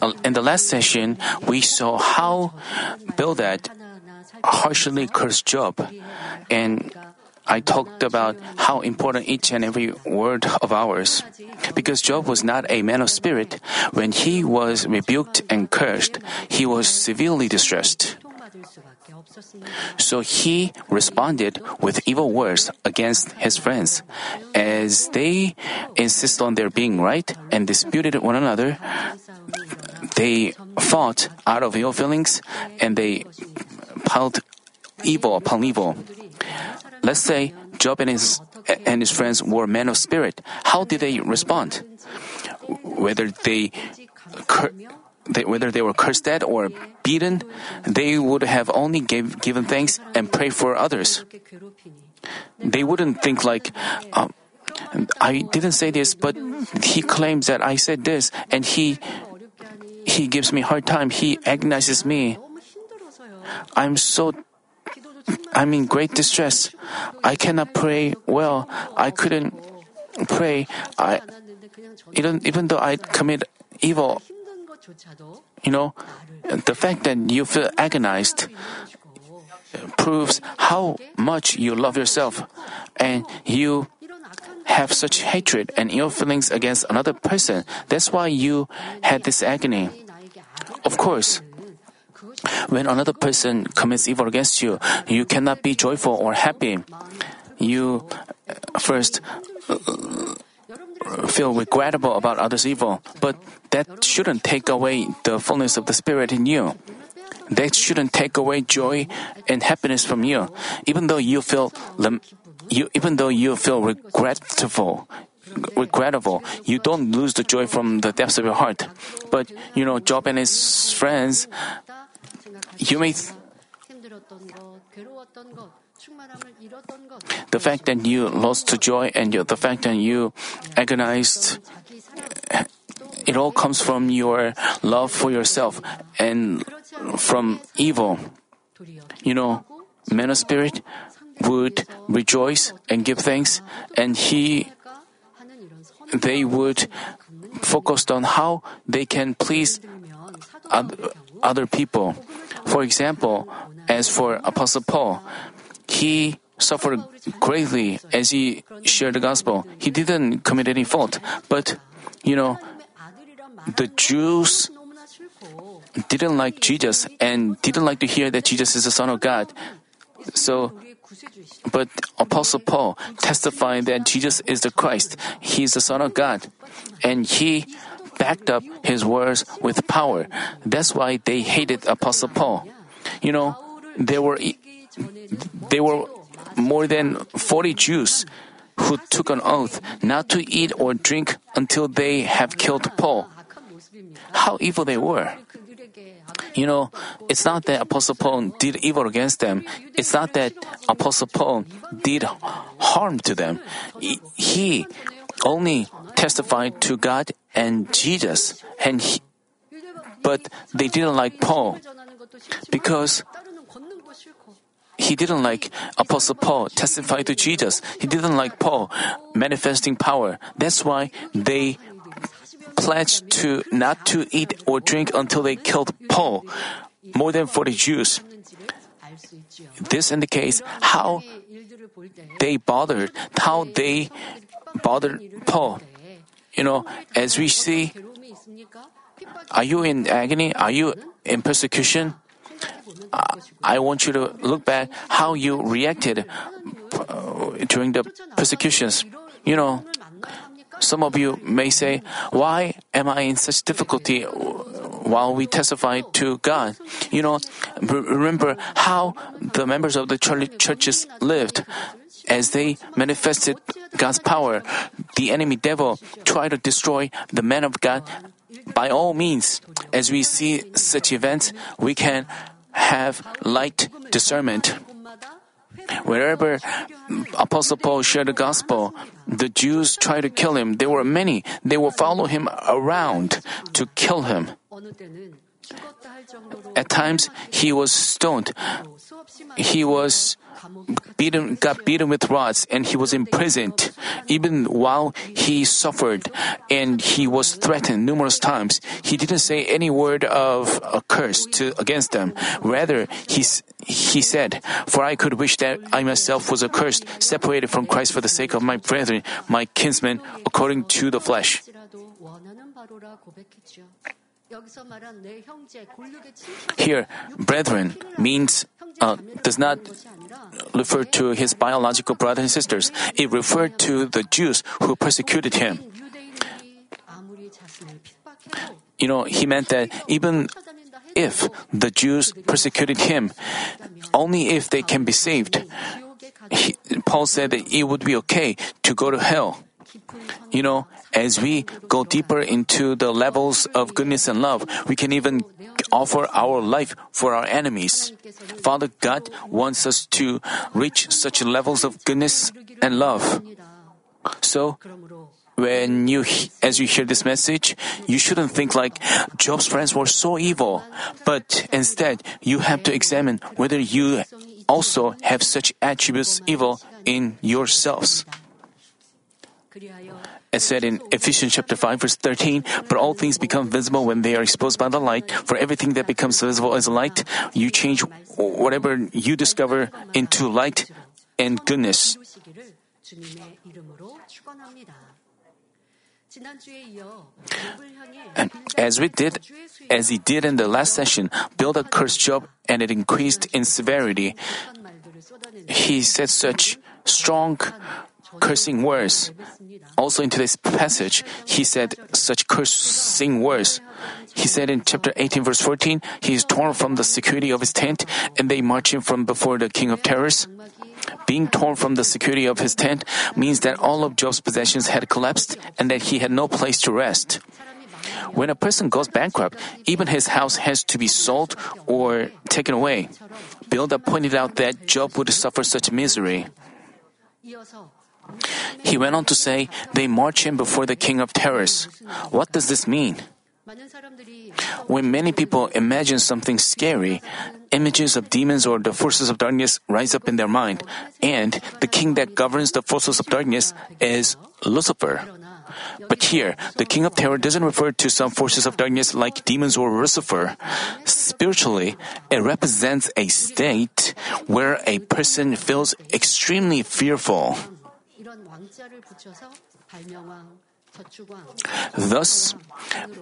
Um, in the last session, we saw how Bildad harshly cursed Job, and I talked about how important each and every word of ours. Because Job was not a man of spirit, when he was rebuked and cursed, he was severely distressed. So he responded with evil words against his friends. As they insist on their being right and disputed one another, they fought out of ill feelings and they piled evil upon evil. Let's say Job and his, and his friends were men of spirit. How did they respond? Whether they, cur- they, whether they were cursed at or beaten, they would have only gave, given thanks and prayed for others. They wouldn't think like, uh, I didn't say this, but he claims that I said this, and he he gives me hard time. He agonizes me. I'm so I'm in great distress. I cannot pray well. I couldn't pray. I even even though I commit evil you know, the fact that you feel agonized proves how much you love yourself and you have such hatred and ill feelings against another person. That's why you had this agony. Of course, when another person commits evil against you, you cannot be joyful or happy. You uh, first feel regrettable about others' evil, but that shouldn't take away the fullness of the Spirit in you. That shouldn't take away joy and happiness from you, even though you feel you even though you feel regretful. Regrettable, you don't lose the joy from the depths of your heart. But you know, Job and his friends, you may th- the fact that you lost joy and the fact that you agonized, it all comes from your love for yourself and from evil. You know, man of spirit would rejoice and give thanks, and he, they would focus on how they can please other people. For example, as for Apostle Paul, he suffered greatly as he shared the gospel. He didn't commit any fault, but you know, the Jews didn't like Jesus and didn't like to hear that Jesus is the Son of God. So, but Apostle Paul testified that Jesus is the Christ, he is the Son of God, and he backed up his words with power. That's why they hated Apostle Paul. You know, they were there were more than 40 Jews who took an oath not to eat or drink until they have killed Paul. How evil they were. You know, it's not that Apostle Paul did evil against them. It's not that Apostle Paul did harm to them. He only testified to God and Jesus, and he, but they didn't like Paul because he didn't like Apostle Paul testify to Jesus. He didn't like Paul manifesting power. That's why they pledged to not to eat or drink until they killed Paul. More than 40 Jews. This indicates how they bothered, how they bothered Paul. You know, as we see, are you in agony? Are you in persecution? I want you to look back how you reacted uh, during the persecutions. You know, some of you may say, Why am I in such difficulty while we testify to God? You know, remember how the members of the churches lived as they manifested God's power. The enemy devil tried to destroy the men of God by all means. As we see such events, we can have light discernment. Wherever Apostle Paul shared the gospel, the Jews tried to kill him. There were many. They would follow him around to kill him. At times, he was stoned. He was beaten, got beaten with rods and he was imprisoned. Even while he suffered and he was threatened numerous times, he didn't say any word of a curse to, against them. Rather, he, he said, For I could wish that I myself was accursed, separated from Christ for the sake of my brethren, my kinsmen, according to the flesh. Here, brethren means uh, does not referred to his biological brothers and sisters. It referred to the Jews who persecuted him. You know, he meant that even if the Jews persecuted him, only if they can be saved. He, Paul said that it would be okay to go to hell. You know, as we go deeper into the levels of goodness and love, we can even offer our life for our enemies. Father God wants us to reach such levels of goodness and love. So, when you as you hear this message you shouldn't think like job's friends were so evil but instead you have to examine whether you also have such attributes evil in yourselves as said in Ephesians chapter 5 verse 13, but all things become visible when they are exposed by the light. For everything that becomes visible is light. You change whatever you discover into light and goodness. And as we did, as he did in the last session, Bildad cursed Job and it increased in severity. He said such strong cursing words. Also in today's passage, he said such cursing words. He said in chapter 18 verse 14, he is torn from the security of his tent and they march him from before the king of terrors. Being torn from the security of his tent means that all of Job's possessions had collapsed and that he had no place to rest. When a person goes bankrupt, even his house has to be sold or taken away. Bildad pointed out that Job would suffer such misery. He went on to say, They march him before the king of terrors. What does this mean? When many people imagine something scary, images of demons or the forces of darkness rise up in their mind, and the king that governs the forces of darkness is Lucifer. But here, the king of terror doesn't refer to some forces of darkness like demons or Lucifer. Spiritually, it represents a state where a person feels extremely fearful. Thus,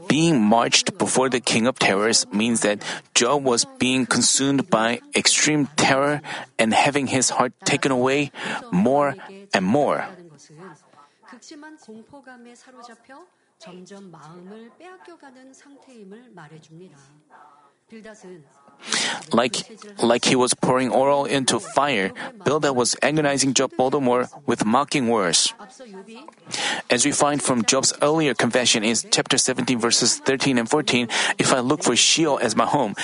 being marched before the king of terrors means that Job was being consumed by extreme terror and having his heart taken away more and more. Like, like he was pouring oil into fire, Bildad was agonizing Job Baltimore with mocking words. As we find from Job's earlier confession in chapter 17, verses 13 and 14, if I look for Sheol as my home,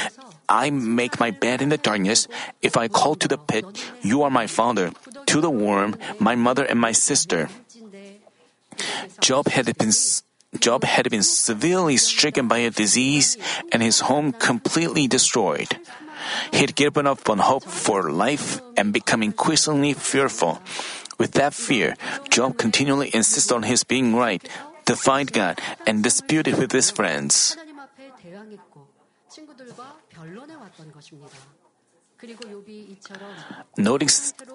I make my bed in the darkness. If I call to the pit, you are my father, to the worm, my mother and my sister. Job had been Job had been severely stricken by a disease and his home completely destroyed. He had given up on hope for life and become increasingly fearful. With that fear, Job continually insisted on his being right, defied God, and disputed with his friends.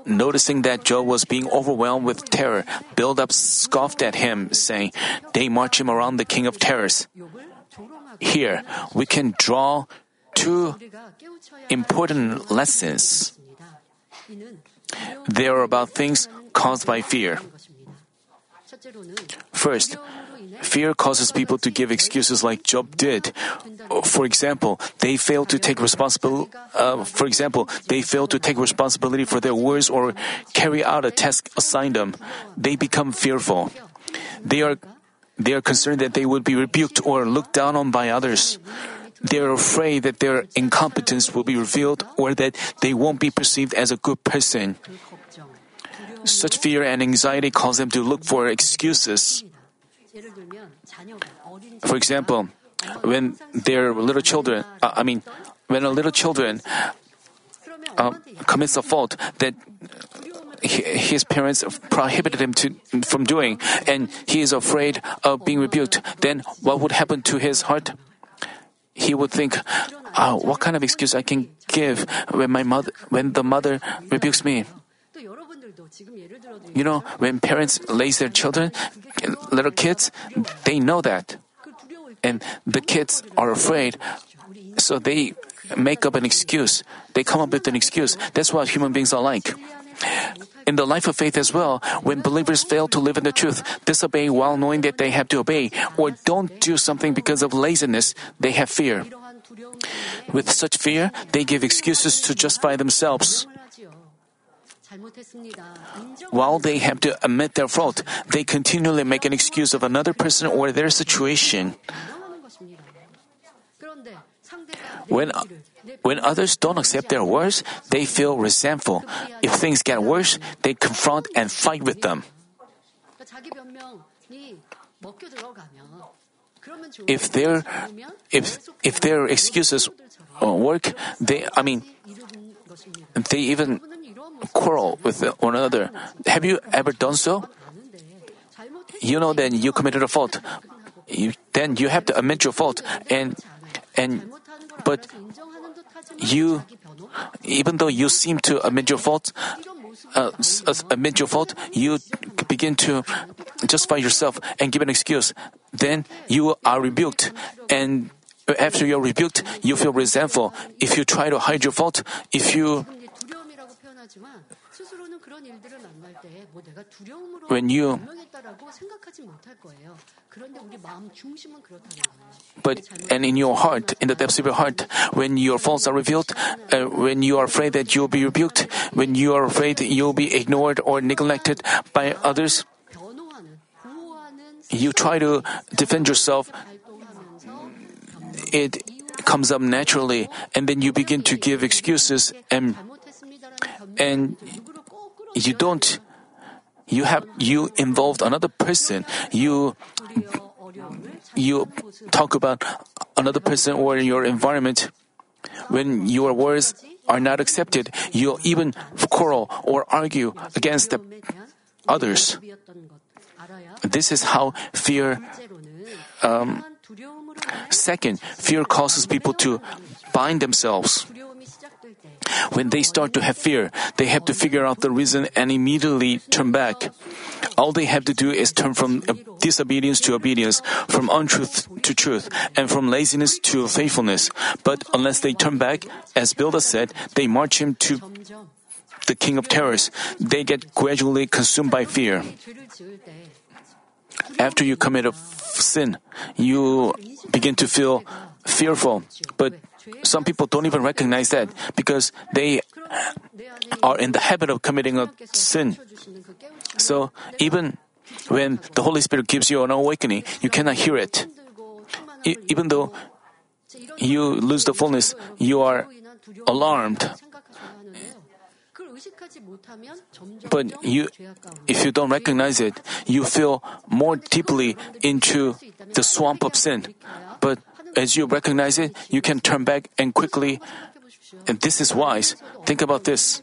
Noticing that Job was being overwhelmed with terror, Bildad scoffed at him, saying, They march him around the king of terrors. Here, we can draw two important lessons. They are about things caused by fear. First, Fear causes people to give excuses like Job did. For example, they fail to take responsible. Uh, for example, they fail to take responsibility for their words or carry out a task assigned them. They become fearful. They are they are concerned that they would be rebuked or looked down on by others. They are afraid that their incompetence will be revealed or that they won't be perceived as a good person. Such fear and anxiety cause them to look for excuses. For example, when their little children, uh, I mean, when a little children uh, commits a fault that his parents prohibited him to, from doing, and he is afraid of being rebuked, then what would happen to his heart? He would think, "Ah, what kind of excuse I can give when my mother, when the mother rebukes me? You know, when parents raise their children, little kids, they know that. And the kids are afraid, so they make up an excuse. They come up with an excuse. That's what human beings are like. In the life of faith as well, when believers fail to live in the truth, disobey while knowing that they have to obey, or don't do something because of laziness, they have fear. With such fear, they give excuses to justify themselves. While they have to admit their fault, they continually make an excuse of another person or their situation. When, when others don't accept their words, they feel resentful. If things get worse, they confront and fight with them. If their if if their excuses uh, work, they I mean, they even quarrel with one another. Have you ever done so? You know then you committed a fault. You, then you have to admit your fault and and but you even though you seem to admit your fault uh, uh admit your fault you begin to justify yourself and give an excuse then you are rebuked and after you're rebuked you feel resentful if you try to hide your fault if you when you but and in your heart in the depths of your heart when your faults are revealed uh, when you are afraid that you'll be rebuked when you are afraid you'll be ignored or neglected by others you try to defend yourself. It comes up naturally and then you begin to give excuses and and you don't you have you involved another person. You you talk about another person or your environment when your words are not accepted. You even quarrel or argue against the others. This is how fear um, second fear causes people to bind themselves. When they start to have fear, they have to figure out the reason and immediately turn back. All they have to do is turn from disobedience to obedience, from untruth to truth, and from laziness to faithfulness. But unless they turn back, as Bildad said, they march him to the king of terrors. They get gradually consumed by fear. After you commit a sin, you begin to feel fearful, but some people don't even recognize that because they are in the habit of committing a sin. So even when the Holy Spirit gives you an awakening, you cannot hear it. E- even though you lose the fullness, you are alarmed. But you, if you don't recognize it, you feel more deeply into the swamp of sin. But as you recognize it, you can turn back and quickly. And this is wise. Think about this.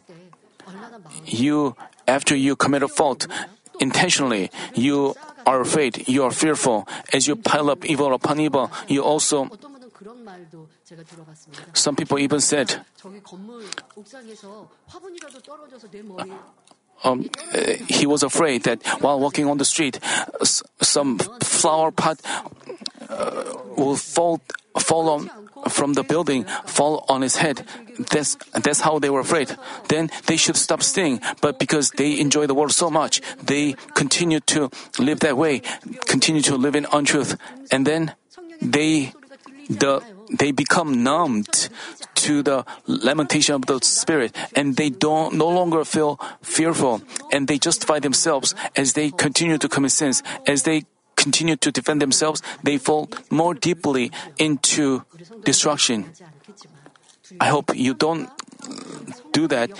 You, after you commit a fault, intentionally, you are afraid, you are fearful. As you pile up evil upon evil, you also. Some people even said, um, eh, he was afraid that while walking on the street, some flower pot uh, will fall fall on from the building, fall on his head. That's that's how they were afraid. Then they should stop staying, but because they enjoy the world so much, they continue to live that way, continue to live in untruth, and then they the they become numbed to the lamentation of the spirit and they don't no longer feel fearful and they justify themselves as they continue to commit sins. As they continue to defend themselves they fall more deeply into destruction. I hope you don't do that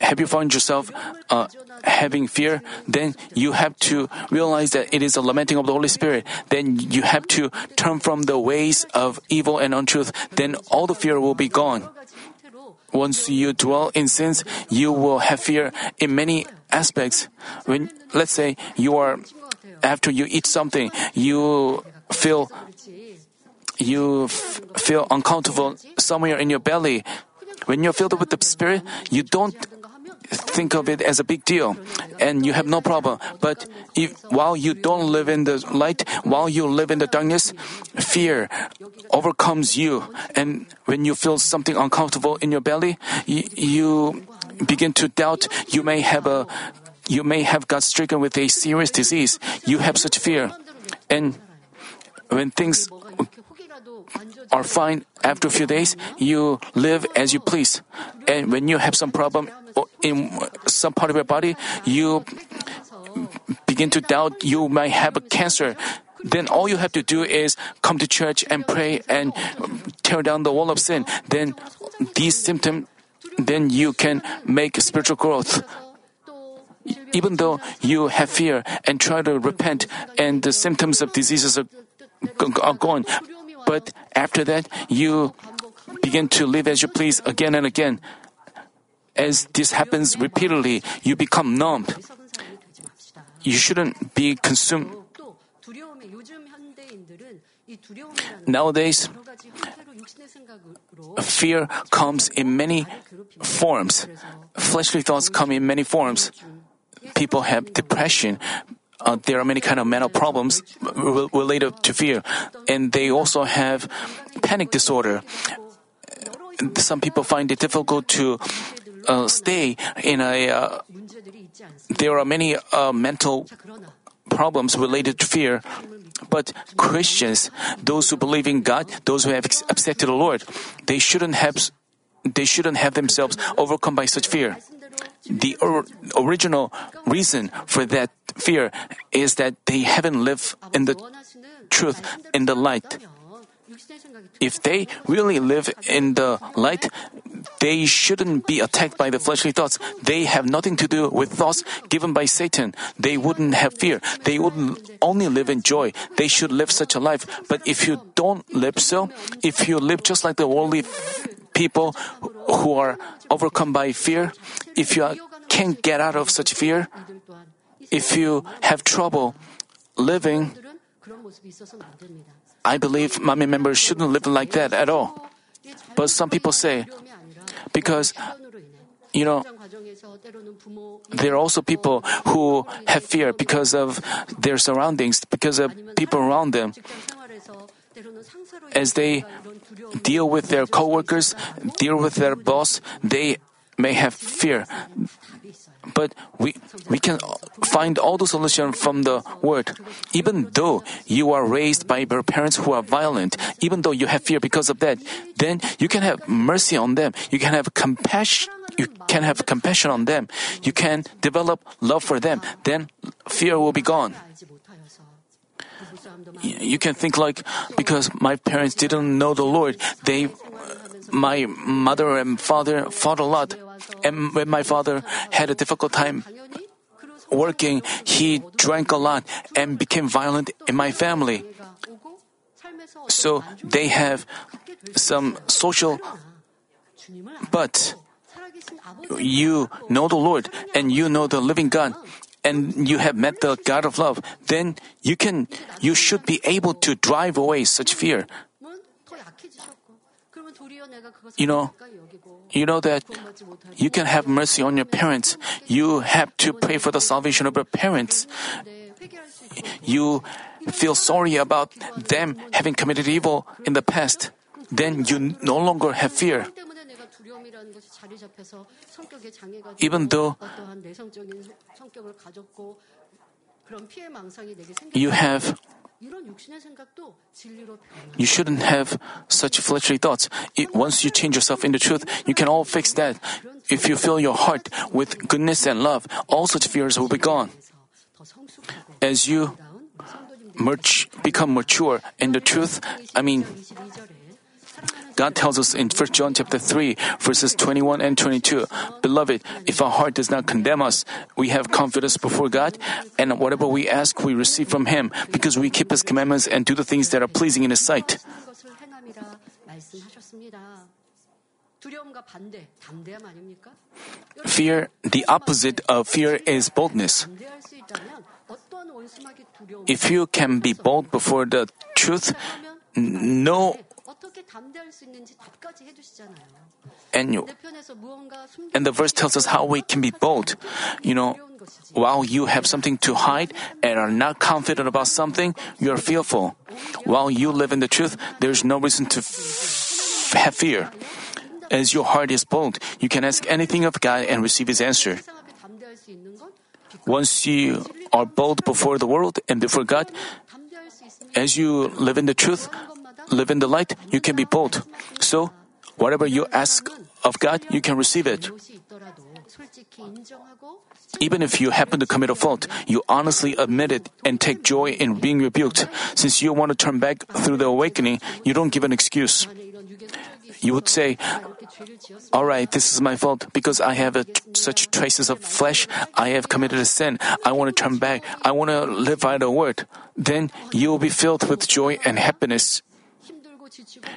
have you found yourself uh, having fear? Then you have to realize that it is a lamenting of the Holy Spirit. Then you have to turn from the ways of evil and untruth. Then all the fear will be gone. Once you dwell in sins, you will have fear in many aspects. When, let's say, you are, after you eat something, you feel, you f- feel uncomfortable somewhere in your belly. When you're filled with the Spirit, you don't think of it as a big deal and you have no problem. But if, while you don't live in the light, while you live in the darkness, fear overcomes you. And when you feel something uncomfortable in your belly, you, you begin to doubt you may have a you may have got stricken with a serious disease. You have such fear. And when things are fine after a few days, you live as you please. And when you have some problem in some part of your body, you begin to doubt you might have a cancer. Then all you have to do is come to church and pray and tear down the wall of sin. Then these symptoms, then you can make spiritual growth. Even though you have fear and try to repent and the symptoms of diseases are, are gone. But after that, you begin to live as you please again and again. As this happens repeatedly, you become numb. You shouldn't be consumed. Nowadays, fear comes in many forms. Fleshly thoughts come in many forms. People have depression. Uh, there are many kind of mental problems related to fear, and they also have panic disorder. Some people find it difficult to uh, stay in a. Uh, there are many uh, mental problems related to fear. But Christians, those who believe in God, those who have accepted the Lord, they shouldn't have, they shouldn't have themselves overcome by such fear. The or, original reason for that fear is that they haven't lived in the truth, in the light if they really live in the light, they shouldn't be attacked by the fleshly thoughts. They have nothing to do with thoughts given by Satan. They wouldn't have fear. They would only live in joy. They should live such a life. But if you don't live so, if you live just like the worldly people who are overcome by fear, if you can't get out of such fear, if you have trouble living, I believe Manmin members shouldn't live like that at all. But some people say, because, you know, there are also people who have fear because of their surroundings, because of people around them. As they deal with their coworkers, deal with their boss, they may have fear but we, we can find all the solution from the Word. Even though you are raised by your parents who are violent, even though you have fear because of that, then you can have mercy on them. You can have compassion. You can have compassion on them. You can develop love for them. Then fear will be gone. You can think like, because my parents didn't know the Lord, they, my mother and father fought a lot. And when my father had a difficult time working, he drank a lot and became violent in my family. So they have some social, but you know the Lord and you know the living God and you have met the God of love, then you can, you should be able to drive away such fear. You know, you know that you can have mercy on your parents. You have to pray for the salvation of your parents. You feel sorry about them having committed evil in the past. Then you no longer have fear. Even though you have you shouldn't have such fleshly thoughts. It, once you change yourself into truth, you can all fix that. If you fill your heart with goodness and love, all such fears will be gone. As you merch, become mature in the truth, I mean, God tells us in 1 John chapter 3, verses 21 and 22, Beloved, if our heart does not condemn us, we have confidence before God, and whatever we ask, we receive from Him, because we keep His commandments and do the things that are pleasing in His sight. Fear, the opposite of fear is boldness. If you can be bold before the truth, no and, you, and the verse tells us how we can be bold. You know, while you have something to hide and are not confident about something, you're fearful. While you live in the truth, there's no reason to f- have fear. As your heart is bold, you can ask anything of God and receive His answer. Once you are bold before the world and before God, as you live in the truth, live in the light, you can be bold. So, whatever you ask of God, you can receive it. Even if you happen to commit a fault, you honestly admit it and take joy in being rebuked. Since you want to turn back through the awakening, you don't give an excuse. You would say, All right, this is my fault because I have such traces of flesh. I have committed a sin. I want to turn back. I want to live by the word. Then you will be filled with joy and happiness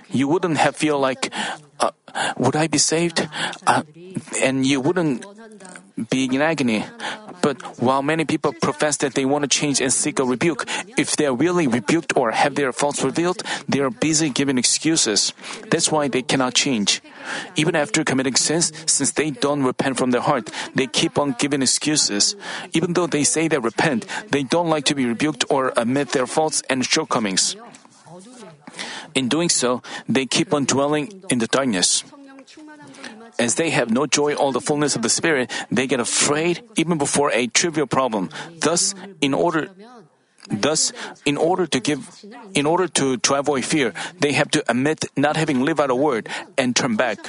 you wouldn't have feel like, uh, would I be saved? Uh, and you wouldn't be in agony. But while many people profess that they want to change and seek a rebuke, if they are really rebuked or have their faults revealed, they are busy giving excuses. That's why they cannot change. Even after committing sins, since they don't repent from their heart, they keep on giving excuses. Even though they say they repent, they don't like to be rebuked or admit their faults and shortcomings. In doing so, they keep on dwelling in the darkness. As they have no joy or the fullness of the Spirit, they get afraid even before a trivial problem. Thus, in order Thus, in order to give, in order to, to avoid fear, they have to admit not having lived out a word and turn back.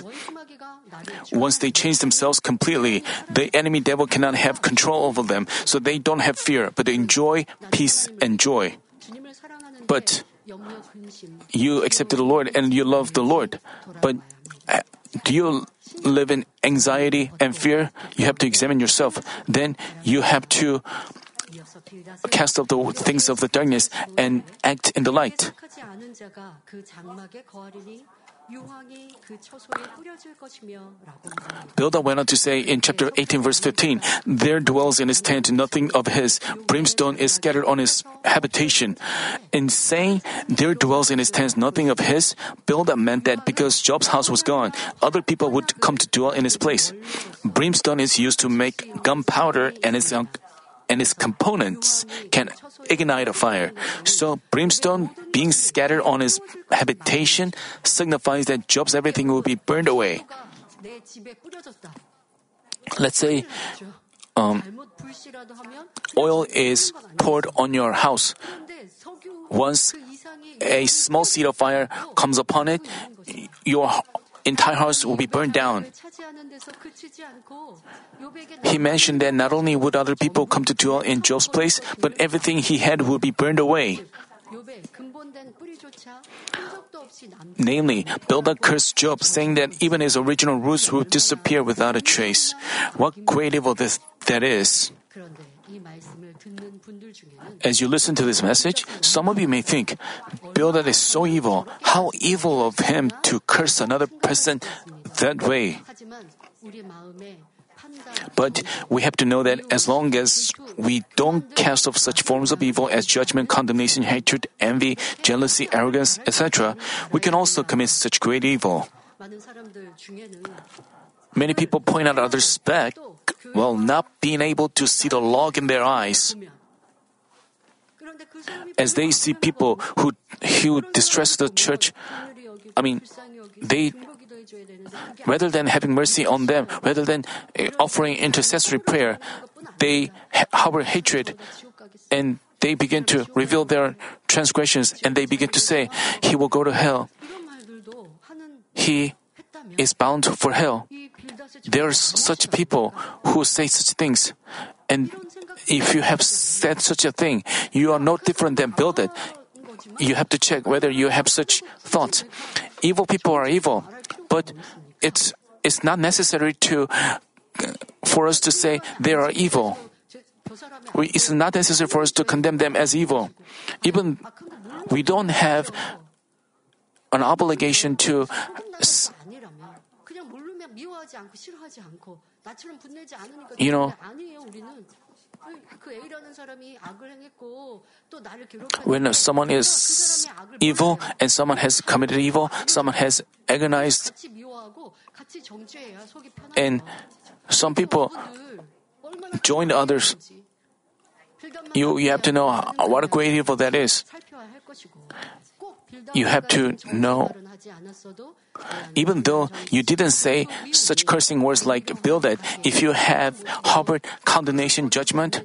Once they change themselves completely, the enemy devil cannot have control over them, so they don't have fear, but enjoy peace and joy. But you accepted the Lord and you love the Lord. But uh, do you live in anxiety and fear? You have to examine yourself. Then you have to cast off the things of the darkness and act in the light. Bildad went on to say in chapter 18, verse 15, There dwells in his tent nothing of his, brimstone is scattered on his habitation. In saying, There dwells in his tent nothing of his, Bildad meant that because Job's house was gone, other people would come to dwell in his place. Brimstone is used to make gunpowder and is and its components can ignite a fire. So, brimstone being scattered on his habitation signifies that Job's everything will be burned away. Let's say um, oil is poured on your house. Once a small seed of fire comes upon it, your entire house will be burned down. He mentioned that not only would other people come to dwell in Job's place, but everything he had would be burned away. Namely, Bildad cursed Job, saying that even his original roots would disappear without a trace. What great evil this, that is! As you listen to this message, some of you may think, "Bildad is so evil. How evil of him to curse another person that way. But we have to know that as long as we don't cast off such forms of evil as judgment, condemnation, hatred, envy, jealousy, arrogance, etc., we can also commit such great evil. Many people point out others' back while not being able to see the log in their eyes. As they see people who, who distress the church, I mean, they rather than having mercy on them, rather than eh, offering intercessory prayer, they harbor hatred and they begin to reveal their transgressions and they begin to say, He will go to hell. He is bound for hell. There's such people who say such things. And if you have said such a thing, you are no different than Bildad. You have to check whether you have such thoughts. Evil people are evil, but it's, it's not necessary to, for us to say they are evil. We, it's not necessary for us to condemn them as evil. Even we don't have an obligation to you know, when someone is evil and someone has committed evil, someone has agonized, and some people join others. You, you have to know what a great evil that is. You have to know even though you didn't say such cursing words like Bildad, if you have harbored condemnation judgment,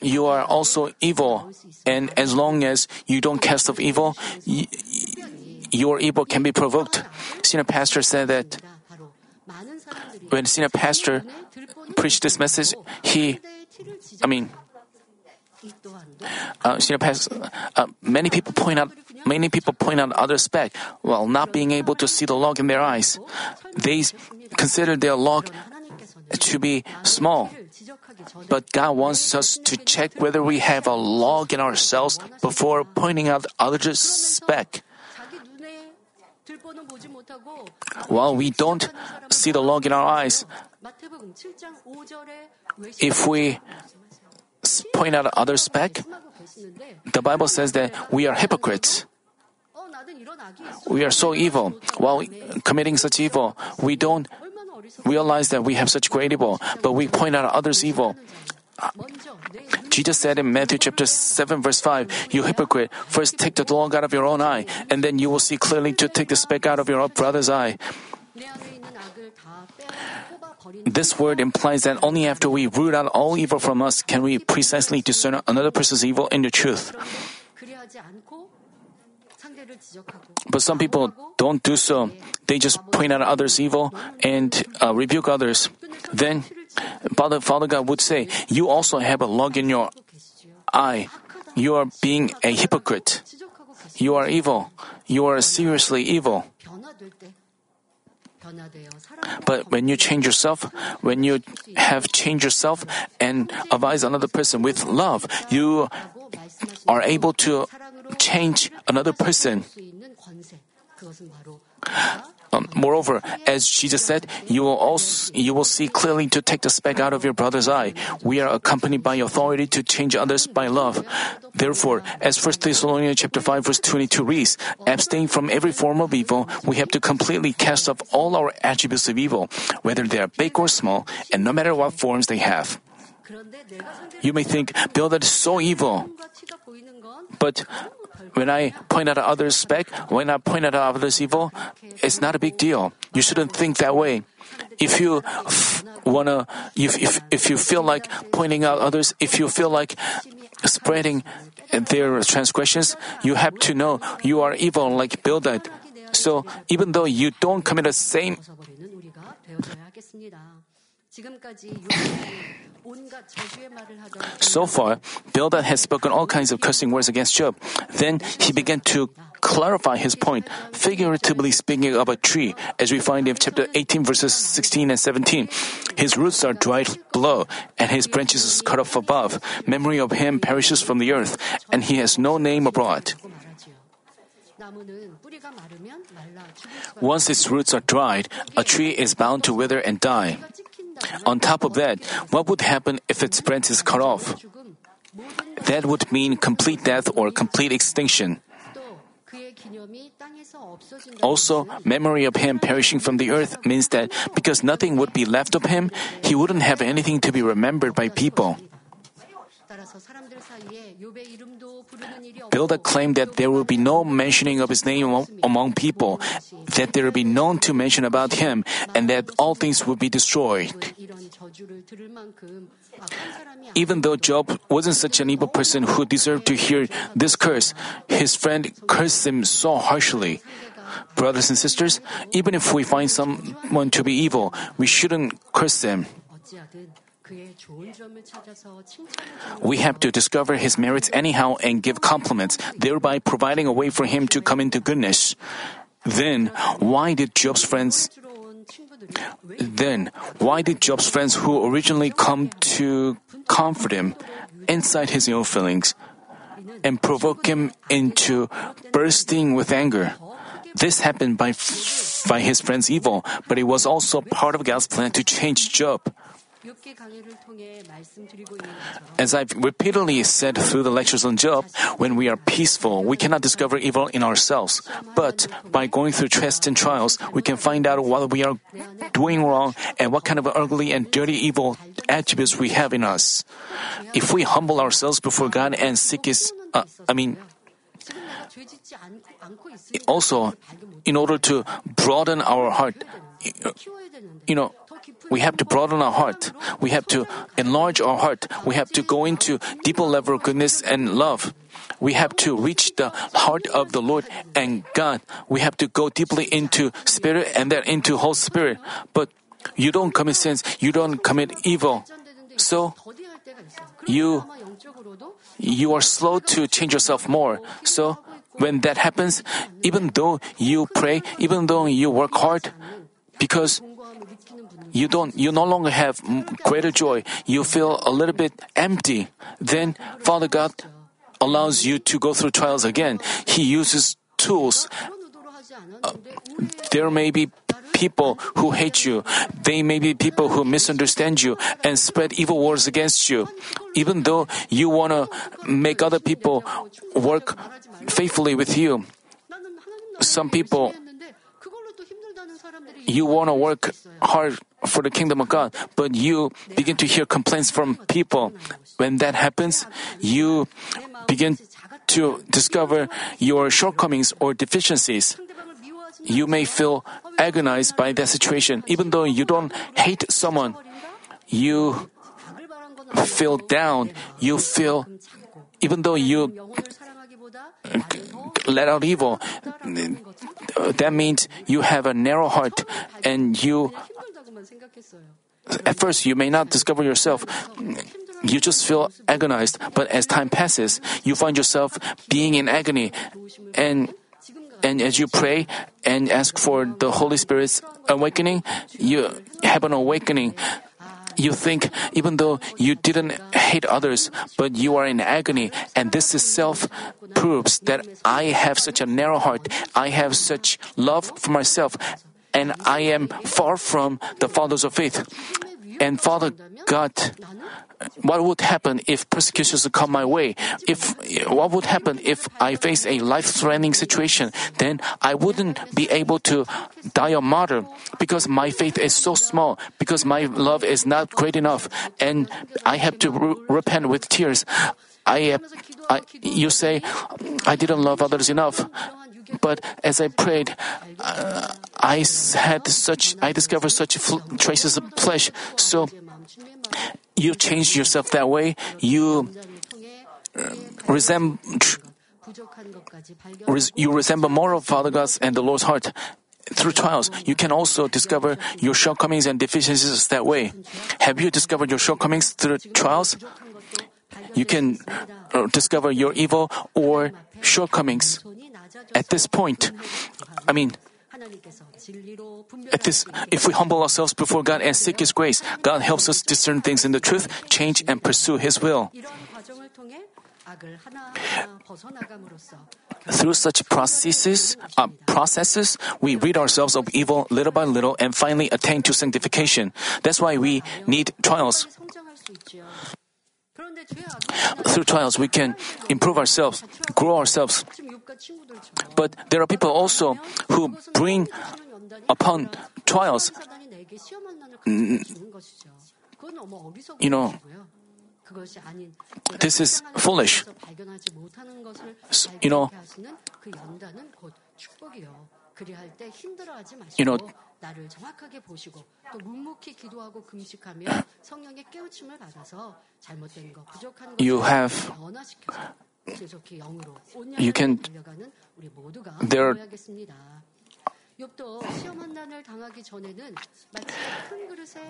you are also evil. And as long as you don't cast off evil, y- your evil can be provoked. Senior pastor said that when senior pastor preached this message, he, I mean, uh, senior pastor, uh, many people point out Many people point out other spec while not being able to see the log in their eyes. They consider their log to be small. But God wants us to check whether we have a log in ourselves before pointing out others' speck. While we don't see the log in our eyes, if we point out other speck, the Bible says that we are hypocrites we are so evil. While committing such evil, we don't realize that we have such great evil, but we point out others' evil. Jesus said in Matthew chapter 7 verse 5, You hypocrite, first take the log out of your own eye, and then you will see clearly to take the speck out of your brother's eye. This word implies that only after we root out all evil from us can we precisely discern another person's evil in the truth. But some people don't do so. They just point out others' evil and uh, rebuke others. Then Father, Father God would say, You also have a log in your eye. You are being a hypocrite. You are evil. You are seriously evil. But when you change yourself, when you have changed yourself and advise another person with love, you are able to change another person. Um, moreover, as Jesus said, you will also you will see clearly to take the speck out of your brother's eye. We are accompanied by authority to change others by love. Therefore, as 1 Thessalonians chapter 5 verse 22 reads, abstain from every form of evil. We have to completely cast off all our attributes of evil, whether they are big or small, and no matter what forms they have. You may think, Bildad is so evil. But when I point out others' back, when I point out others' evil, it's not a big deal. You shouldn't think that way. If you f- wanna, if, if, if you feel like pointing out others, if you feel like spreading their transgressions, you have to know you are evil like Bildad. So even though you don't commit the same So far, Bildad had spoken all kinds of cursing words against Job. Then he began to clarify his point, figuratively speaking of a tree, as we find in chapter 18, verses 16 and 17. His roots are dried below, and his branches cut off above. Memory of him perishes from the earth, and he has no name abroad. Once its roots are dried, a tree is bound to wither and die. On top of that, what would happen if its branch is cut off? That would mean complete death or complete extinction. Also, memory of him perishing from the earth means that because nothing would be left of him, he wouldn't have anything to be remembered by people. Bildad claimed that there will be no mentioning of his name among people, that there will be none to mention about him, and that all things will be destroyed. Even though Job wasn't such an evil person who deserved to hear this curse, his friend cursed him so harshly. Brothers and sisters, even if we find someone to be evil, we shouldn't curse them. We have to discover his merits anyhow and give compliments, thereby providing a way for him to come into goodness. Then, why did Job's friends then, why did Job's friends who originally come to comfort him incite his ill feelings and provoke him into bursting with anger? This happened by, by his friend's evil, but it was also part of God's plan to change Job. As I've repeatedly said through the lectures on Job, when we are peaceful, we cannot discover evil in ourselves. But by going through tests and trials, we can find out what we are doing wrong and what kind of ugly and dirty evil attributes we have in us. If we humble ourselves before God and seek His, uh, I mean, also, in order to broaden our heart, you know, we have to broaden our heart. We have to enlarge our heart. We have to go into deeper level of goodness and love. We have to reach the heart of the Lord and God. We have to go deeply into spirit and then into whole spirit. But you don't commit sins. You don't commit evil. So you you are slow to change yourself more. So when that happens, even though you pray, even though you work hard, because you don't you no longer have greater joy. You feel a little bit empty. Then father god allows you to go through trials again. He uses tools. Uh, there may be people who hate you. They may be people who misunderstand you and spread evil words against you. Even though you want to make other people work faithfully with you some people you want to work hard for the kingdom of God, but you begin to hear complaints from people. When that happens, you begin to discover your shortcomings or deficiencies. You may feel agonized by that situation, even though you don't hate someone. You feel down. You feel, even though you let out evil, that means you have a narrow heart and you at first, you may not discover yourself. You just feel agonized, but as time passes, you find yourself being in agony. And, and as you pray and ask for the Holy Spirit's awakening, you have an awakening. You think, even though you didn't hate others, but you are in agony, and this itself proves that I have such a narrow heart, I have such love for myself, and I am far from the fathers of faith. And Father God, what would happen if persecutions come my way? If what would happen if I face a life-threatening situation? Then I wouldn't be able to die a martyr because my faith is so small, because my love is not great enough, and I have to re- repent with tears. I, I, you say, I didn't love others enough. But as I prayed, uh, I had such, I discovered such fl- traces of flesh. So you change yourself that way. You uh, resemble, you resemble more of Father God's and the Lord's heart. Through trials, you can also discover your shortcomings and deficiencies that way. Have you discovered your shortcomings through trials? You can uh, discover your evil or shortcomings at this point, I mean, at this, if we humble ourselves before God and seek His grace, God helps us discern things in the truth, change, and pursue His will. Through such processes, uh, processes, we rid ourselves of evil little by little and finally attain to sanctification. That's why we need trials. Through trials, we can improve ourselves, grow ourselves. 지금 육가 친구들처럼 But there are people also who bring upon trials. 사단이 내게 시험한 난을 주는 것이죠. 그건 너무 어리석은 You know, 것이고요. 그것이 아닌 this is foolish. 발견하지 못하는 것을 S- you know, 발견하게 하시는 그 연단은 곧 축복이요. 그리할 때 힘들어하지 마시고 You know, 나를 정확하게 보시고 또 묵묵히 기도하고 금식하며 성령의 깨우침을 받아서 잘못된 거 부족한 You 것을 have- 변화시켜서 지속히 영으로 you can there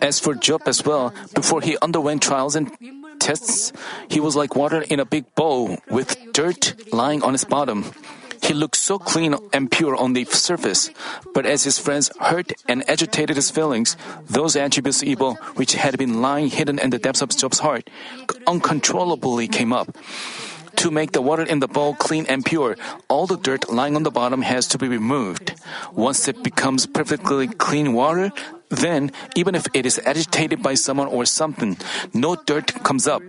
as for Job as well, before he underwent trials and tests, he was like water in a big bowl with dirt lying on his bottom. He looked so clean and pure on the surface, but as his friends hurt and agitated his feelings, those attributes of evil which had been lying hidden in the depths of Job's heart uncontrollably came up. To make the water in the bowl clean and pure, all the dirt lying on the bottom has to be removed. Once it becomes perfectly clean water, then, even if it is agitated by someone or something, no dirt comes up.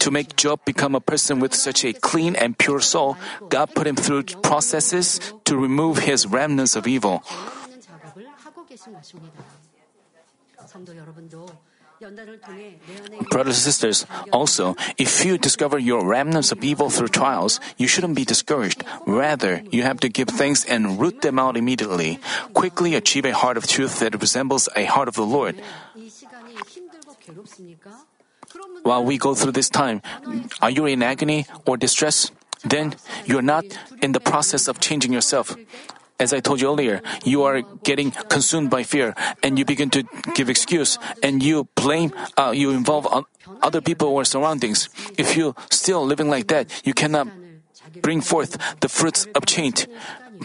To make Job become a person with such a clean and pure soul, God put him through processes to remove his remnants of evil. Brothers and sisters, also, if you discover your remnants of evil through trials, you shouldn't be discouraged. Rather, you have to give thanks and root them out immediately. Quickly achieve a heart of truth that resembles a heart of the Lord. While we go through this time, are you in agony or distress? Then you're not in the process of changing yourself. As I told you earlier, you are getting consumed by fear and you begin to give excuse and you blame, uh, you involve other people or surroundings. If you still living like that, you cannot bring forth the fruits of change.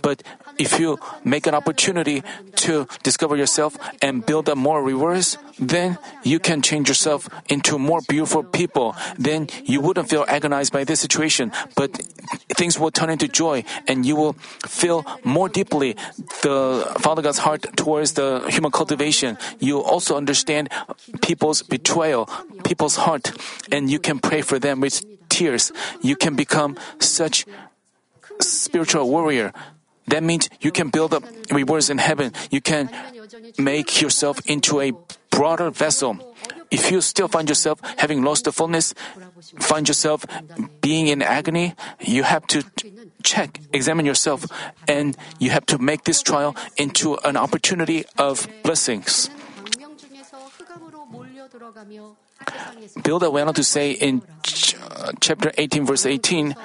But if you make an opportunity to discover yourself and build up more rewards, then you can change yourself into more beautiful people. Then you wouldn't feel agonized by this situation, but things will turn into joy and you will feel more deeply the Father God's heart towards the human cultivation. You also understand people's betrayal, people's heart, and you can pray for them with tears. You can become such spiritual warrior. That means you can build up rewards in heaven. You can make yourself into a broader vessel. If you still find yourself having lost the fullness, find yourself being in agony, you have to check, examine yourself, and you have to make this trial into an opportunity of blessings. Bildad went on to say in ch- uh, chapter 18, verse 18,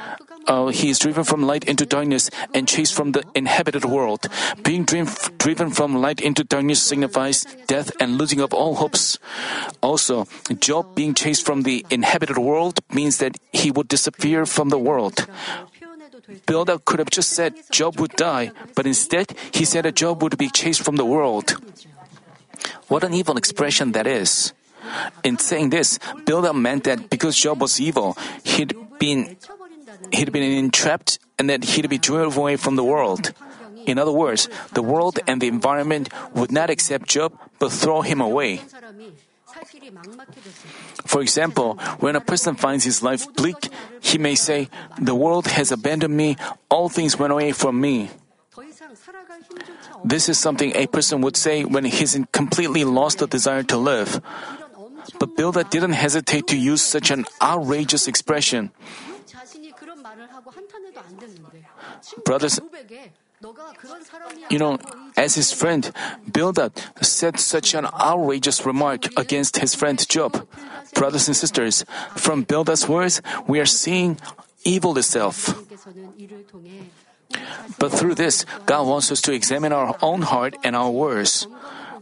uh, he is driven from light into darkness and chased from the inhabited world. Being driven from light into darkness signifies death and losing of all hopes. Also, Job being chased from the inhabited world means that he would disappear from the world. Bildad could have just said Job would die, but instead he said that Job would be chased from the world. What an evil expression that is. In saying this, Bildad meant that because Job was evil, he'd been he'd been entrapped and that he'd be driven away from the world. In other words, the world and the environment would not accept Job but throw him away. For example, when a person finds his life bleak, he may say, The world has abandoned me, all things went away from me. This is something a person would say when he's completely lost the desire to live. But Bildad didn't hesitate to use such an outrageous expression. Brothers, you know, as his friend, Bildad said such an outrageous remark against his friend Job. Brothers and sisters, from Bildad's words, we are seeing evil itself. But through this, God wants us to examine our own heart and our words.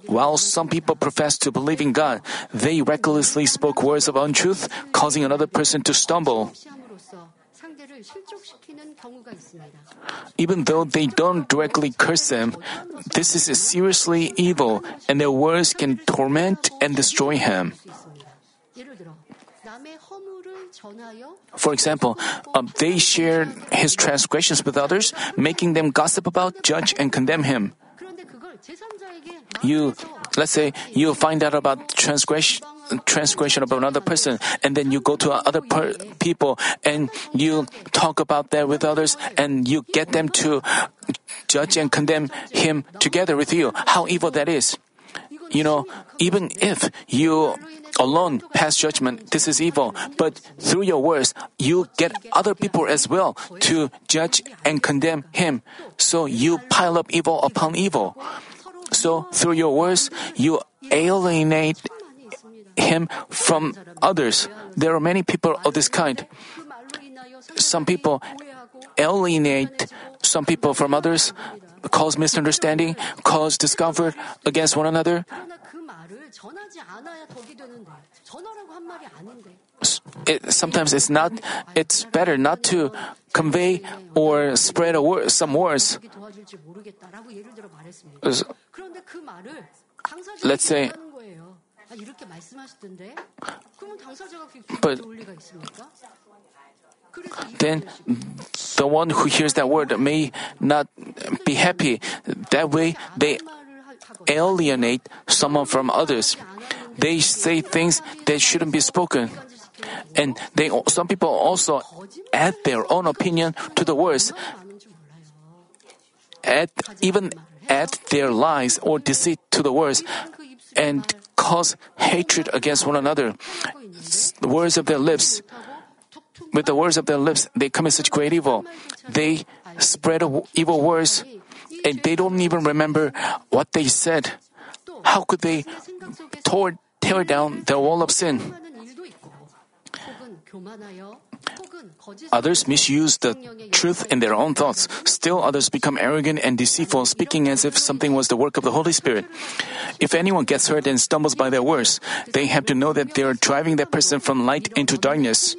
While some people profess to believe in God, they recklessly spoke words of untruth, causing another person to stumble. Even though they don't directly curse him, this is seriously evil, and their words can torment and destroy him. For example, um, they share his transgressions with others, making them gossip about, judge, and condemn him. You, let's say, you find out about transgression transgression of another person, and then you go to other per- people and you talk about that with others, and you get them to judge and condemn him together with you. How evil that is! You know, even if you alone pass judgment, this is evil, but through your words, you get other people as well to judge and condemn him. So you pile up evil upon evil. So through your words, you alienate him from others. There are many people of this kind. Some people alienate some people from others, cause misunderstanding, cause discomfort against one another. It, sometimes it's not it's better not to convey or spread word, some words let's say but then the one who hears that word may not be happy. That way, they alienate someone from others. They say things that shouldn't be spoken. And they, some people also add their own opinion to the words, add, even add their lies or deceit to the words, and cause hatred against one another. The words of their lips, with the words of their lips, they commit such great evil. They spread evil words, and they don't even remember what they said. How could they tore, tear down the wall of sin? Others misuse the truth in their own thoughts. Still, others become arrogant and deceitful, speaking as if something was the work of the Holy Spirit. If anyone gets hurt and stumbles by their words, they have to know that they are driving that person from light into darkness.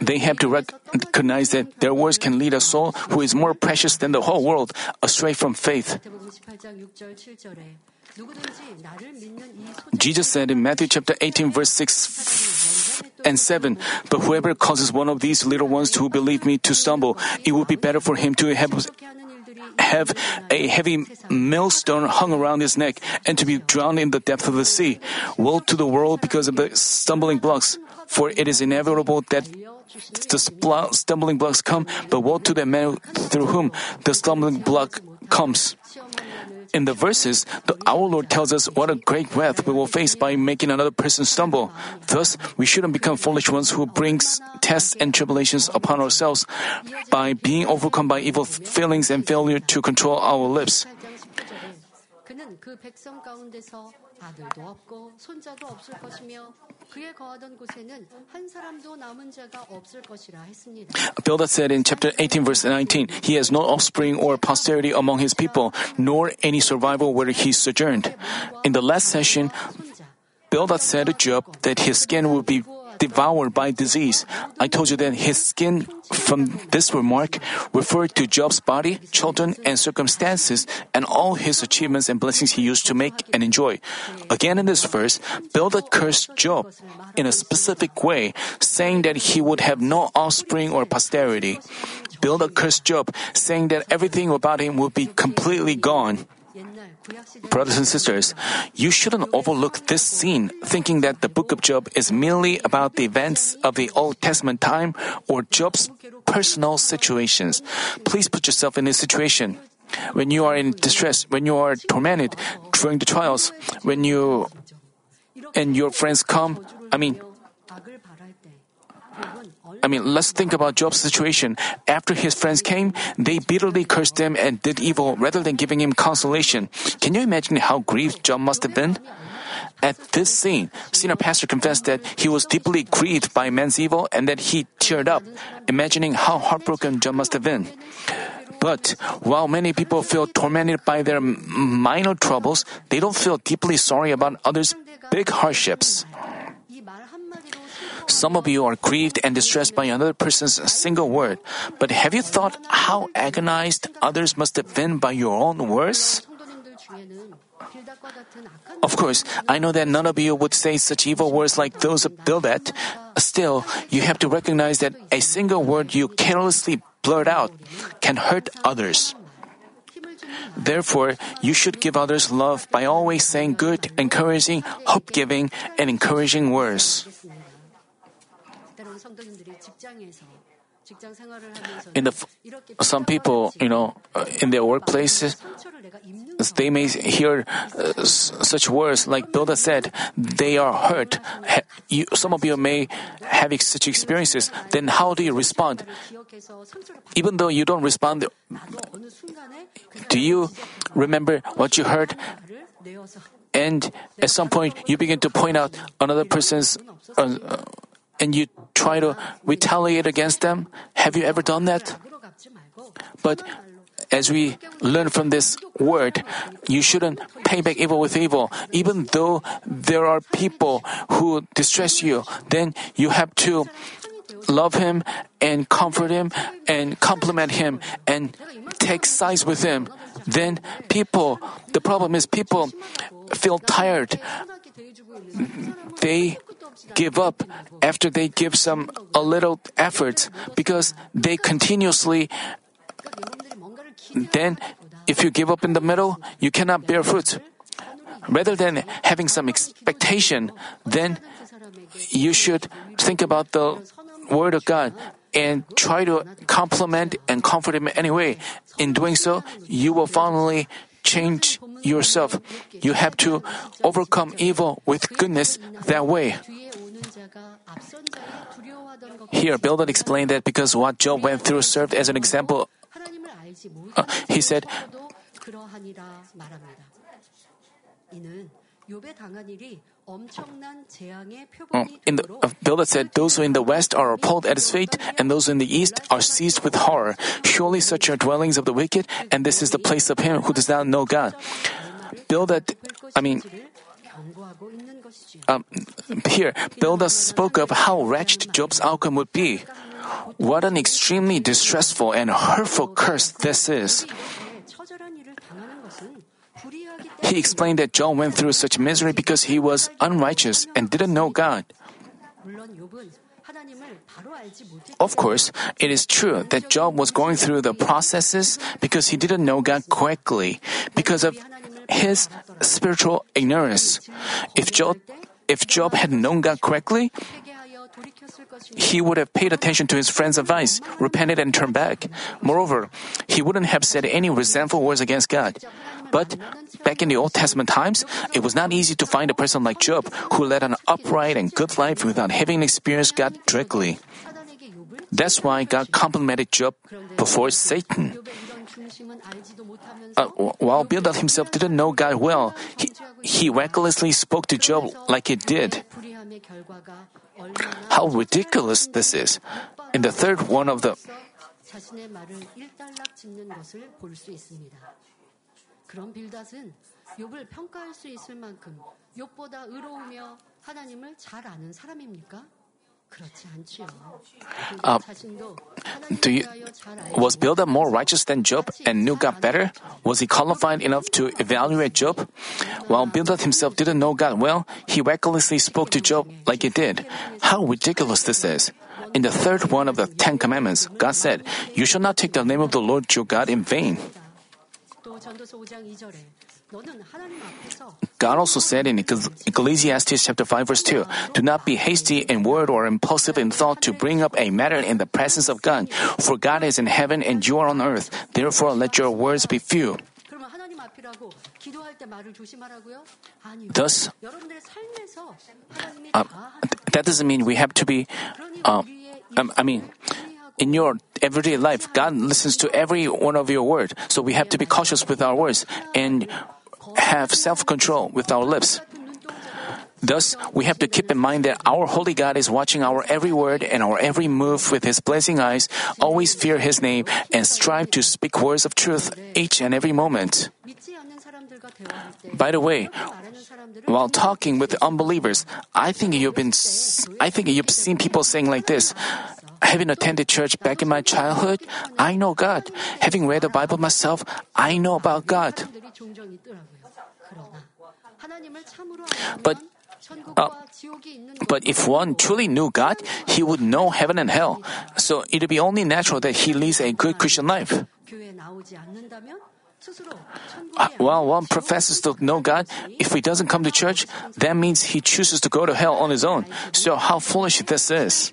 They have to recognize that their words can lead a soul who is more precious than the whole world astray from faith. Jesus said in Matthew chapter 18, verse 6 and 7, But whoever causes one of these little ones who believe me to stumble, it would be better for him to have, have a heavy millstone hung around his neck and to be drowned in the depth of the sea. Woe to the world because of the stumbling blocks, for it is inevitable that the stumbling blocks come, but woe to the man through whom the stumbling block comes. In the verses, the, our Lord tells us what a great wrath we will face by making another person stumble. Thus, we shouldn't become foolish ones who brings tests and tribulations upon ourselves by being overcome by evil feelings and failure to control our lips. 8장 19절에 그는 그 백성 가운데서 아들도 없고 손자도 없을 것이며 그의 거하던 곳에는 한 사람도 남은 자가 없을 것이라 했습니다. Bildad said in chapter 18 verse 19, He has no offspring or posterity among his people, nor any survival where he sojourned. In the last session, 손자 Bildad said to Job that his skin would be devoured by disease. I told you that his skin from this remark referred to Job's body, children, and circumstances, and all his achievements and blessings he used to make and enjoy. Again in this verse, Bildad cursed Job in a specific way, saying that he would have no offspring or posterity. Bildad cursed Job, saying that everything about him would be completely gone. Brothers and sisters, you shouldn't overlook this scene thinking that the book of Job is merely about the events of the Old Testament time or Job's personal situations. Please put yourself in his situation. When you are in distress, when you are tormented during the trials, when you and your friends come, I mean, I mean, let's think about Job's situation. After his friends came, they bitterly cursed him and did evil rather than giving him consolation. Can you imagine how grieved Job must have been? At this scene, senior pastor confessed that he was deeply grieved by man's evil and that he teared up, imagining how heartbroken Job must have been. But while many people feel tormented by their minor troubles, they don't feel deeply sorry about others' big hardships. Some of you are grieved and distressed by another person's single word, but have you thought how agonized others must have been by your own words? Of course, I know that none of you would say such evil words like those of Bildad. Still, you have to recognize that a single word you carelessly blurt out can hurt others. Therefore, you should give others love by always saying good, encouraging, hope giving, and encouraging words in the some people you know uh, in their workplaces they may hear uh, such words like Bildad said they are hurt. ha- you, some of you may have ex- such experiences. then how do you respond? even though you don't respond do you remember what you heard? and at some point you begin to point out another person's uh, uh, and you try to retaliate against them. Have you ever done that? But as we learn from this word, you shouldn't pay back evil with evil. Even though there are people who distress you, then you have to love him and comfort him and compliment him and take sides with him. Then people, the problem is people feel tired they give up after they give some a little effort because they continuously then if you give up in the middle you cannot bear fruit. Rather than having some expectation then you should think about the word of god and try to compliment and comfort him anyway. In doing so you will finally change yourself. You have to overcome evil with goodness that way. Here, Bildad explained that because what Job went through served as an example, uh, he said, Oh, in the, uh, Bildad said, Those who in the west are appalled at his fate, and those in the east are seized with horror. Surely such are dwellings of the wicked, and this is the place of him who does not know God. Bildad, I mean, um, here, Bildad spoke of how wretched Job's outcome would be. What an extremely distressful and hurtful curse this is. He explained that John went through such misery because he was unrighteous and didn't know God. Of course, it is true that Job was going through the processes because he didn't know God correctly, because of his spiritual ignorance. If Job, if Job had known God correctly, he would have paid attention to his friend's advice, repented, and turned back. Moreover, he wouldn't have said any resentful words against God. But back in the Old Testament times, it was not easy to find a person like Job who led an upright and good life without having experienced God directly. That's why God complimented Job before Satan. Uh, while Bildad himself didn't know God well, he, he recklessly spoke to Job like he did. How ridiculous this is! In the third one of the 그런 빌닷은 욥을 평가할 수 있을 만큼 욥보다 의로우며 하나님을 잘 아는 사람입니까? 그렇지 않지요. 빌닷 아, 자신도 do you- 하나님에 대하여 잘 알고 Was Bildad more righteous than Job and knew God better? Was he qualified enough to evaluate Job? While Bildad himself didn't know God well, he recklessly spoke to Job like he did. How ridiculous this is. In the third one of the Ten Commandments, God said, You shall not take the name of the Lord your God in vain. God also said in Ecclesiastes chapter 5 verse 2, Do not be hasty in word or impulsive in thought to bring up a matter in the presence of God, for God is in heaven and you are on earth. Therefore let your words be few. Thus, uh, that doesn't mean we have to be, uh, I mean, in your everyday life, God listens to every one of your word. So we have to be cautious with our words and have self-control with our lips. Thus, we have to keep in mind that our holy God is watching our every word and our every move with his blessing eyes, always fear his name, and strive to speak words of truth each and every moment. By the way, while talking with unbelievers, I think you've been I think you've seen people saying like this, having attended church back in my childhood, I know God. Having read the Bible myself, I know about God. But uh, but if one truly knew God, he would know heaven and hell. So it would be only natural that he leads a good Christian life. Uh, while one professes to know God, if he doesn't come to church, that means he chooses to go to hell on his own. So how foolish this is.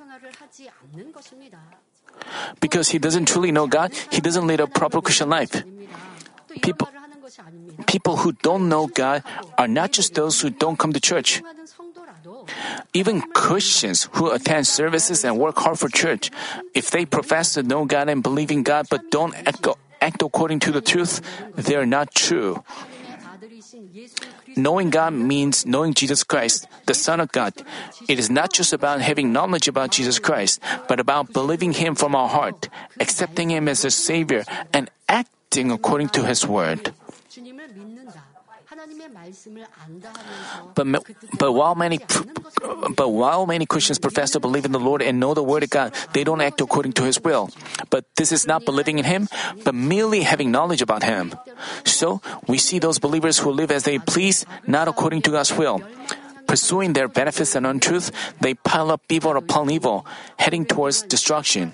Because he doesn't truly know God, he doesn't lead a proper Christian life. People, people who don't know God are not just those who don't come to church. Even Christians who attend services and work hard for church, if they profess to know God and believe in God but don't act, act according to the truth, they are not true knowing God means knowing Jesus Christ, the Son of God. It is not just about having knowledge about Jesus Christ, but about believing Him from our heart, accepting Him as a Savior, and acting according to His Word. But, but while many but while many Christians profess to believe in the Lord and know the Word of God, they don't act according to His will. But this is not believing in Him, but merely having knowledge about Him. So we see those believers who live as they please, not according to God's will. Pursuing their benefits and untruth, they pile up evil upon evil, heading towards destruction.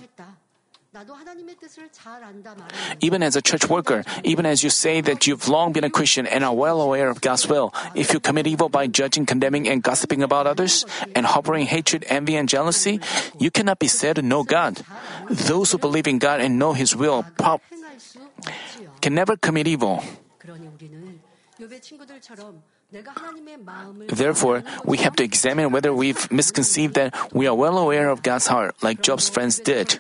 Even as a church worker, even as you say that you've long been a Christian and are well aware of God's will, if you commit evil by judging, condemning, and gossiping about others, and harboring hatred, envy, and jealousy, you cannot be said to know God. Those who believe in God and know His will can never commit evil. Therefore, we have to examine whether we've misconceived that we are well aware of God's heart, like Job's friends did.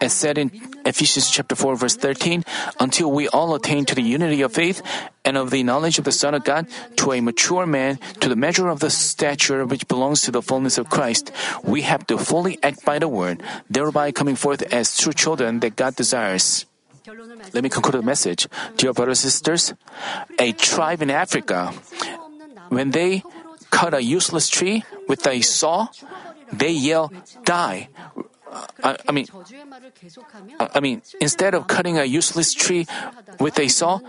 As said in Ephesians chapter 4 verse 13, until we all attain to the unity of faith and of the knowledge of the Son of God, to a mature man, to the measure of the stature which belongs to the fullness of Christ, we have to fully act by the word, thereby coming forth as true children that God desires. Let me conclude the message. Dear brothers and sisters, a tribe in Africa, when they cut a useless tree with a saw, they yell, die. I, I mean, uh, I mean, instead of cutting a useless tree with a saw,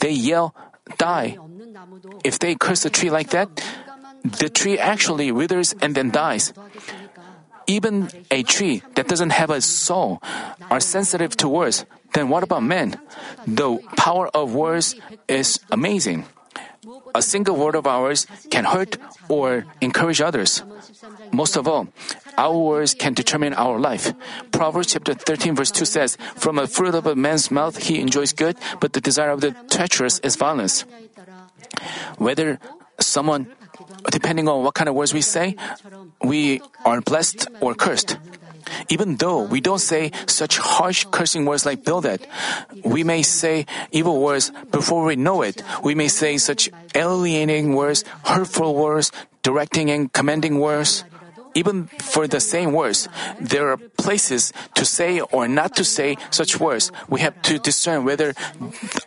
they yell, die. If they curse a tree like that, the tree actually withers and then dies. Even a tree that doesn't have a soul are sensitive to words. Then what about men? The power of words is amazing. A single word of ours can hurt or encourage others. Most of all, our words can determine our life. Proverbs chapter 13 verse 2 says, From the fruit of a man's mouth he enjoys good, but the desire of the treacherous is violence. Whether someone depending on what kind of words we say, we are blessed or cursed. Even though we don't say such harsh cursing words like "build Bildad, we may say evil words before we know it. We may say such alienating words, hurtful words, directing and commanding words. Even for the same words, there are places to say or not to say such words. We have to discern whether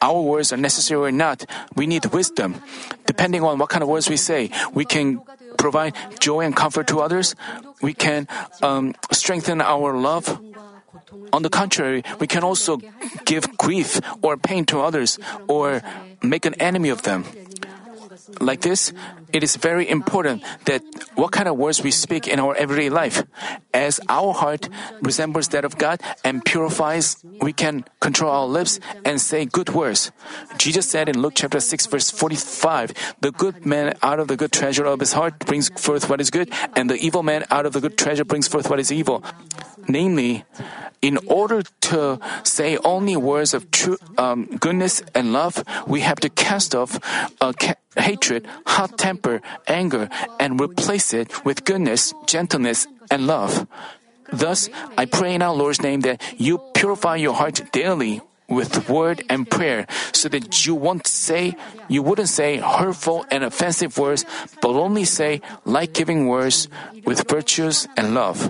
our words are necessary or not. We need wisdom. Depending on what kind of words we say, we can provide joy and comfort to others. We can um, strengthen our love. On the contrary, we can also give grief or pain to others or make an enemy of them. Like this, it is very important that what kind of words we speak in our everyday life. As our heart resembles that of God and purifies, we can control our lips and say good words. Jesus said in Luke chapter 6 verse 45, the good man out of the good treasure of his heart brings forth what is good, and the evil man out of the good treasure brings forth what is evil. Namely, in order to say only words of true um, goodness and love, we have to cast off uh, ca- hatred, hot temper, anger, and replace it with goodness, gentleness, and love. Thus, I pray in our Lord's name that you purify your heart daily with word and prayer so that you won't say you wouldn't say hurtful and offensive words but only say life-giving words with virtues and love